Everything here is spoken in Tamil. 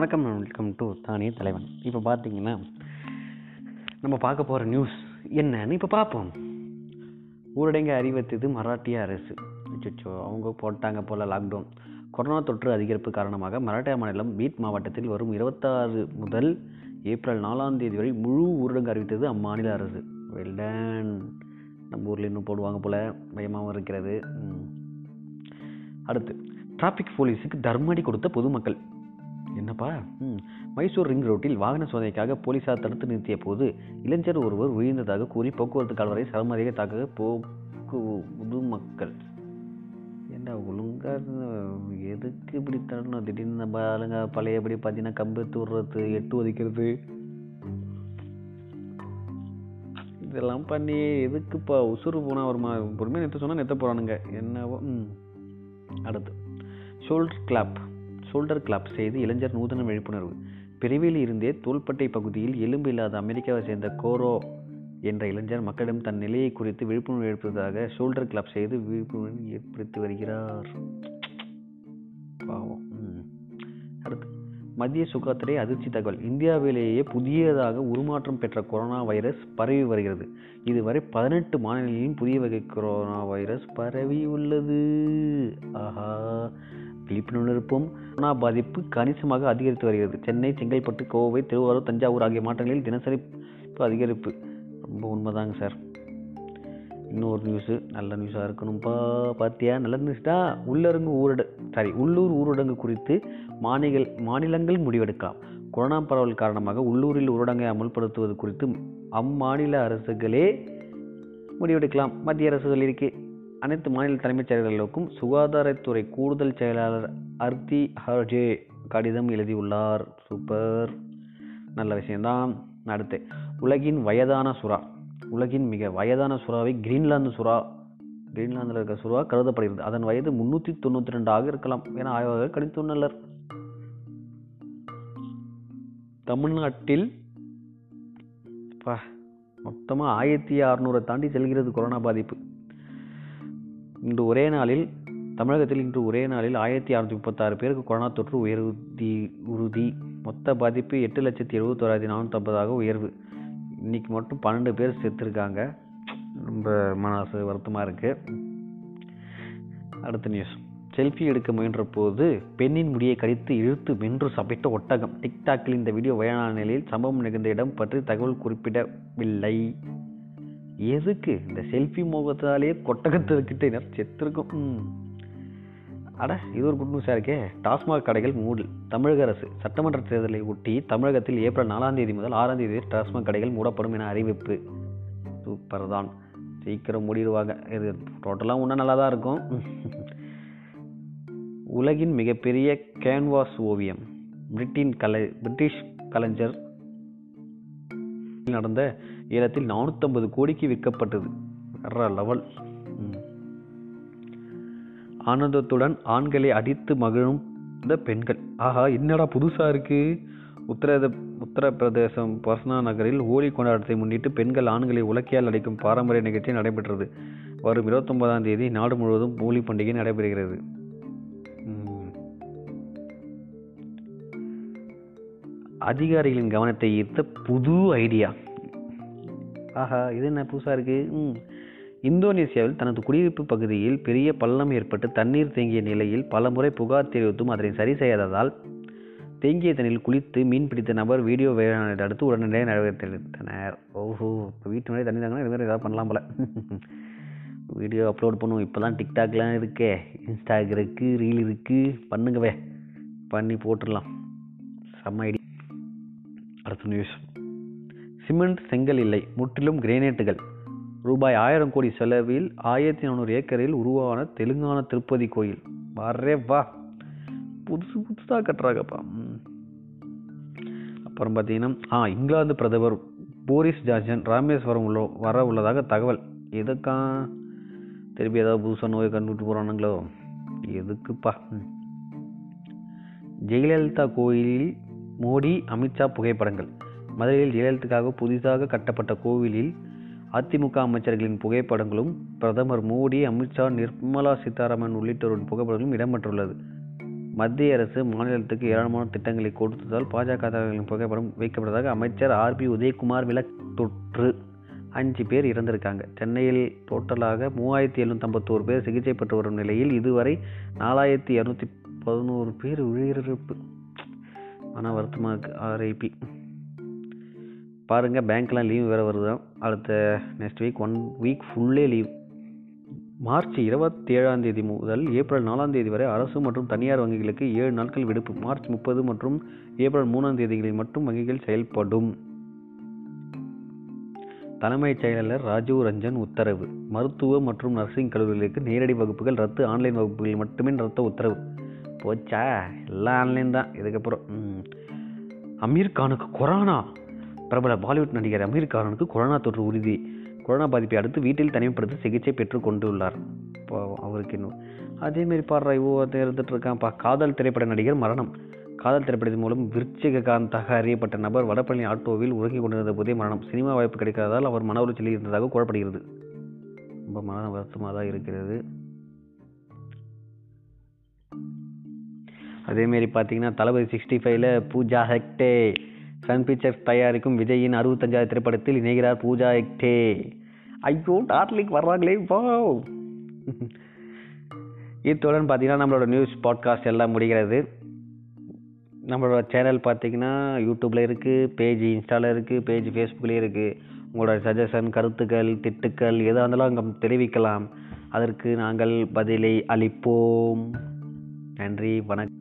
வணக்கம் வெல்கம் டு தானே தலைவன். இப்போ பார்த்தீங்கன்னா நம்ம பார்க்க போகிற நியூஸ் என்னன்னு இப்போ பார்ப்போம். ஊரடங்கு அறிவித்தது மராட்டிய அரசு. அச்சோ அவங்க போட்டாங்க போல லாக்டவுன் கொரோனா தொற்று அதிகரிப்பு காரணமாக மராட்டிய மாநிலம் பீட் மாவட்டத்தில் வரும் இருபத்தாறு முதல் ஏப்ரல் நாலாம் தேதி வரை முழு ஊரடங்கு அறிவித்தது அம்மாநில அரசு. வெல்டன் நம்ம ஊரில் இன்னும் போடுவாங்க போல பயமாகவும் இருக்கிறது. அடுத்து டிராஃபிக் போலீஸுக்கு தர்மடி கொடுத்த பொதுமக்கள். என்னப்பா? ம் மைசூர் ரிங் ரோட்டில் வாகன சோதனைக்காக போலீசார் தடுத்து நிறுத்திய போது இளைஞர் ஒருவர் விழுந்ததாக கூறி போக்குவரத்து கால்வரை சரமதியாக தாக்க போக்கு பொதுமக்கள். என்ன ஒழுங்காக எதுக்கு இப்படி தரணும் திடீர்னு நம்ம ஆளுங்க பழையபடி பார்த்தீங்கன்னா கம்பு தூடுறது எட்டு ஒதிக்கிறது. இதெல்லாம் பண்ணி எதுக்குப்பா? உசுறு போனால் ஒரு மா பொறுமையாக நிறுத்த சொன்னால் நெத்த போகிறானுங்க என்னவோ ம். அடுத்து ஷோல்டர் கிளாப் ஷோல்டர் கிளப் செய்து இளைஞர் நூதன விழிப்புணர்வு. பிரிவில் இருந்தே தோள்பட்டை பகுதியில் எலும்பு இல்லாத அமெரிக்காவை சேர்ந்த கோரோ என்ற இளைஞர் மக்களிடம் தன் நிலையை குறித்து விழிப்புணர்வு ஏற்படுவதாக ஷோல்டர் கிளாப் செய்து விழிப்புணர்வு ஏற்படுத்தி வருகிறார். பாவம். அடுத்து மத்திய சுகாதார அதிர்ச்சி தகவல். இந்தியாவிலேயே புதியதாக உருமாற்றம் பெற்ற கொரோனா வைரஸ் பரவி வருகிறது. இதுவரை பதினெட்டு மாநிலங்களிலும் புதிய வகை கொரோனா வைரஸ் பரவி உள்ளது விழிப்புணர்வு இருப்போம் கொரோனா பாதிப்பு கணிசமாக அதிகரித்து வருகிறது. சென்னை செங்கல்பட்டு கோவை திருவாரூர் தஞ்சாவூர் ஆகிய மாவட்டங்களில் தினசரி இப்போ அதிகரிப்பு. ரொம்ப உண்மைதாங்க சார். இன்னொரு நியூஸு நல்ல நியூஸாக இருக்கணும்ப்பா பார்த்தியா நல்ல நியூஸ்டா உள்ளரங்கு ஊரட சாரி உள்ளூர் ஊரடங்கு குறித்து மாநில மாநிலங்கள் முடிவெடுக்கலாம். கொரோனா பரவல் காரணமாக உள்ளூரில் ஊரடங்கை அமல்படுத்துவது குறித்து அம்மாநில அரசுகளே முடிவெடுக்கலாம். மத்திய அரசுகள் இருக்கே. அனைத்து மாநில தலைமைச் செயலாளர்களுக்கும் சுகாதாரத்துறை கூடுதல் செயலாளர் அர்த்தி ஹர்ஜே கடிதம் எழுதியுள்ளார். சூப்பர். நல்ல விஷயம்தான். அடுத்து உலகின் வயதான சுறா. உலகின் மிக வயதான சுறாவை கிரீன்லாந்து சுறா. கிரீன்லாந்தில் இருக்க சுறா கருதப்படுகிறது. அதன் வயது முன்னூற்றி தொண்ணூற்றி ரெண்டு ஆக இருக்கலாம் என ஆய்வாளர்கள் கணித்துள்ளனர். தமிழ்நாட்டில் மொத்தமாக ஆயிரத்தி அறநூறை தாண்டி செல்கிறது கொரோனா பாதிப்பு. இன்று ஒரே நாளில் தமிழகத்தில் இன்று ஒரே நாளில் ஆயிரத்தி அறுநூற்றி முப்பத்தாறு பேருக்கு கொரோனா தொற்று உயர்வுதி உறுதி. மொத்த பாதிப்பு எட்டு லட்சத்தி எழுபத்தோராயிரத்தி நானூற்றம்பதாக உயர்வு. இன்றைக்கி மட்டும் பன்னெண்டு பேர் செத்துருக்காங்க. ரொம்ப மனசு வருத்தமாக இருக்குது அடுத்த நியூஸ் செல்ஃபி எடுக்க முயன்ற போது பெண்ணின் முடியை கடித்து இழுத்து வென்று சமைத்த ஒட்டகம். டிக்டாக்கில் இந்த வீடியோ வைரலான நிலையில் சம்பவம் நிகழ்ந்த இடம் பற்றி தகவல் குறிப்பிடவில்லை. எதுக்கு? இந்த செல்ஃபி மோகத்தாலேயே கொட்டகத்திற்கிட்ட செத்துருக்கும். அட இது ஒரு குட் நியூஸாக இருக்கே. டாஸ்மாக் கடைகள் மூடல். தமிழக அரசு சட்டமன்ற தேர்தலை ஒட்டி தமிழகத்தில் ஏப்ரல் நாலாம் தேதி முதல் ஆறாம் தேதி டாஸ்மாக் கடைகள் மூடப்படும் என அறிவிப்பு. சூப்பர் தான். சீக்கிரம் மூடிடுவாங்க. இது டோட்டலாக ஒன்றும் நல்லா தான் இருக்கும். உலகின் மிகப்பெரிய கேன்வாஸ் ஓவியம். பிரிட்டின் கலை பிரிட்டிஷ் கலைஞர் நடந்த ஏலத்தில் நானூற்றம்பது கோடிக்கு விற்கப்பட்டது. வேற லெவல். ஆனந்தத்துடன் ஆண்களை அடித்து மகிழும் இந்த பெண்கள். ஆஹா என்னடா புதுசா இருக்கு? உத்தரத உத்தரப்பிரதேசம் பர்சனா நகரில் ஹோலி கொண்டாட்டத்தை முன்னிட்டு பெண்கள் ஆண்களை உலக்கையால் அடிக்கும் பாரம்பரிய நிகழ்ச்சி நடைபெற்றது. வரும் இருபத்தொன்பதாம் தேதி நாடு முழுவதும் ஹோலி பண்டிகை நடைபெறுகிறது. அதிகாரிகளின் கவனத்தை ஈர்த்த புது ஐடியா. ஆஹா இது என்ன புதுசாக இருக்குது ம். இந்தோனேசியாவில் தனது குடியிருப்பு பகுதியில் பெரிய பள்ளம் ஏற்பட்டு தண்ணீர் தேங்கிய நிலையில் பலமுறை புகார் தெரிவித்தும் அதனை சரி செய்யாததால் தேங்கிய தண்ணியில் குளித்து மீன் பிடித்த நபர் வீடியோ வேளாண் அடுத்து உடனடியாக நடவடிக்கை ஓஹோ இப்போ வீட்டு முன்னாடி தண்ணி தாங்கன்னா இது ஏதாவது பண்ணலாம் போல. வீடியோ அப்லோட் பண்ணுவோம். இப்போ தான் டிக்டாக்லாம் இருக்கே. இன்ஸ்டாக் இருக்குது ரீல் இருக்குது பண்ணுங்கவே பண்ணி போட்டுடலாம். செம்ம ஐடி. அடுத்த நியூஸ். சிமெண்ட் செங்கல் இல்லை முற்றிலும் கிரேனைட்டுகள். ரூபாய் ஆயிரம் கோடி செலவில் ஆயிரத்தி நானூறு ஏக்கரில் உருவான தெலுங்கானா திருப்பதி கோயில். வரே வா. புதுசு புதுசாக கட்டுறாங்கப்பா. அப்புறம் பார்த்தீங்கன்னா ஆ இங்கிலாந்து பிரதமர் போரிஸ் ஜான்சன் ராமேஸ்வரம் உள்ள வர உள்ளதாக தகவல். எதுக்கா? திருப்பி ஏதாவது புதுசாக நோயை கண்டுபிட்டு போகிறானுங்களோ எதுக்குப்பா? ஜெயலலிதா கோயிலில் மோடி அமித்ஷா புகைப்படங்கள். மதுரையில் ஜெயலலிதாவுக்காக புதிதாக கட்டப்பட்ட கோவிலில் அதிமுக அமைச்சர்களின் புகைப்படங்களும் பிரதமர் மோடி அமித்ஷா நிர்மலா சீதாராமன் உள்ளிட்டோரின் புகைப்படங்களும் இடம்பெற்றுள்ளது. மத்திய அரசு மாநிலத்துக்கு ஏராளமான திட்டங்களை கொடுத்ததால் பாஜக தலைவர்களின் புகைப்படம் வைக்கப்பட்டதாக அமைச்சர் ஆர்பி உதயகுமார் தொற்று. அஞ்சு பேர் இறந்திருக்காங்க. சென்னையில் டோட்டலாக மூவாயிரத்தி எழுநூற்றம்பத்தோரு பேர் சிகிச்சை பெற்று வரும் நிலையில் இதுவரை நாலாயிரத்தி இரநூத்தி பதினோரு பேர் உயிரிழப்பு. மன வருத்தமாக இருக்குது ஆர்ஐபி பாருங்கள் பேங்க்லாம் லீவ் வேறு வருதான் அடுத்த நெக்ஸ்ட் வீக் ஒன் வீக் ஃபுல்லே லீவ் மார்ச் இருபத்தி ஏழாம் தேதி முதல் ஏப்ரல் நாலாம் தேதி வரை அரசு மற்றும் தனியார் வங்கிகளுக்கு ஏழு நாட்கள் விடுப்பு. மார்ச் முப்பது மற்றும் ஏப்ரல் மூணாம் தேதிகளில் மட்டும் வங்கிகள் செயல்படும். தலைமைச் செயலாளர் ராஜீவ் ரஞ்சன் உத்தரவு. மருத்துவ மற்றும் நர்சிங் கல்லூரிகளுக்கு நேரடி வகுப்புகள் ரத்து ஆன்லைன் வகுப்புகள் மட்டுமே ரத்த உத்தரவு. போச்சா? எல்லாம் ஆன்லைன் தான். இதுக்கப்புறம் அமீர்கானுக்கு அமீர் கானுக்கு கொரோனா? பிரபல பாலிவுட் நடிகர் அமீர் கானுக்கு கொரோனா தொற்று உறுதி. கொரோனா பாதிப்பை அடுத்து வீட்டில் தனிமைப்படுத்தி சிகிச்சை பெற்று கொண்டுள்ளார். இப்போ அவருக்கு இன்னும். அதேமாரி பாடுற இவ்வளோ இருந்துட்டு இருக்கான்ப்பா காதல் திரைப்பட நடிகர் மரணம். காதல் திரைப்படத்தின் மூலம் விருச்சிகாந்தாக அறியப்பட்ட நபர் வடபழனி ஆட்டோவில் உறங்கி கொண்டிருந்த போதே மரணம். சினிமா வாய்ப்பு கிடைக்காததால் அவர் மன உளைச்சலில் இருந்ததாக கூறப்படுகிறது. ரொம்ப மன வருத்தமாக தான் இருக்கிறது. அதேமாரி பார்த்தீங்கன்னா தளபதி சிக்ஸ்டி ஃபைவ்ல பூஜா ஹெக்டே. சன் பிக்சர்ஸ் தயாரிக்கும் விஜயின் அறுபத்தஞ்சாவது திரைப்படத்தில் இணைகிறார் பூஜா எக்டே. ஐயோ டார்லிக் வர்றாங்களே வா இத்துடன் பார்த்தீங்கன்னா நம்மளோட நியூஸ் பாட்காஸ்ட் எல்லாம் முடிகிறது. நம்மளோட சேனல் பார்த்தீங்கன்னா யூடியூப்பில் இருக்குது பேஜ் இன்ஸ்டாவில் இருக்குது பேஜ் ஃபேஸ்புக்லேயும் இருக்குது உங்களோட சஜஷன் கருத்துக்கள் திட்டுக்கள் எதாக இருந்தாலும் அங்கே தெரிவிக்கலாம். அதற்கு நாங்கள் பதிலை அளிப்போம். நன்றி வணக்கம்.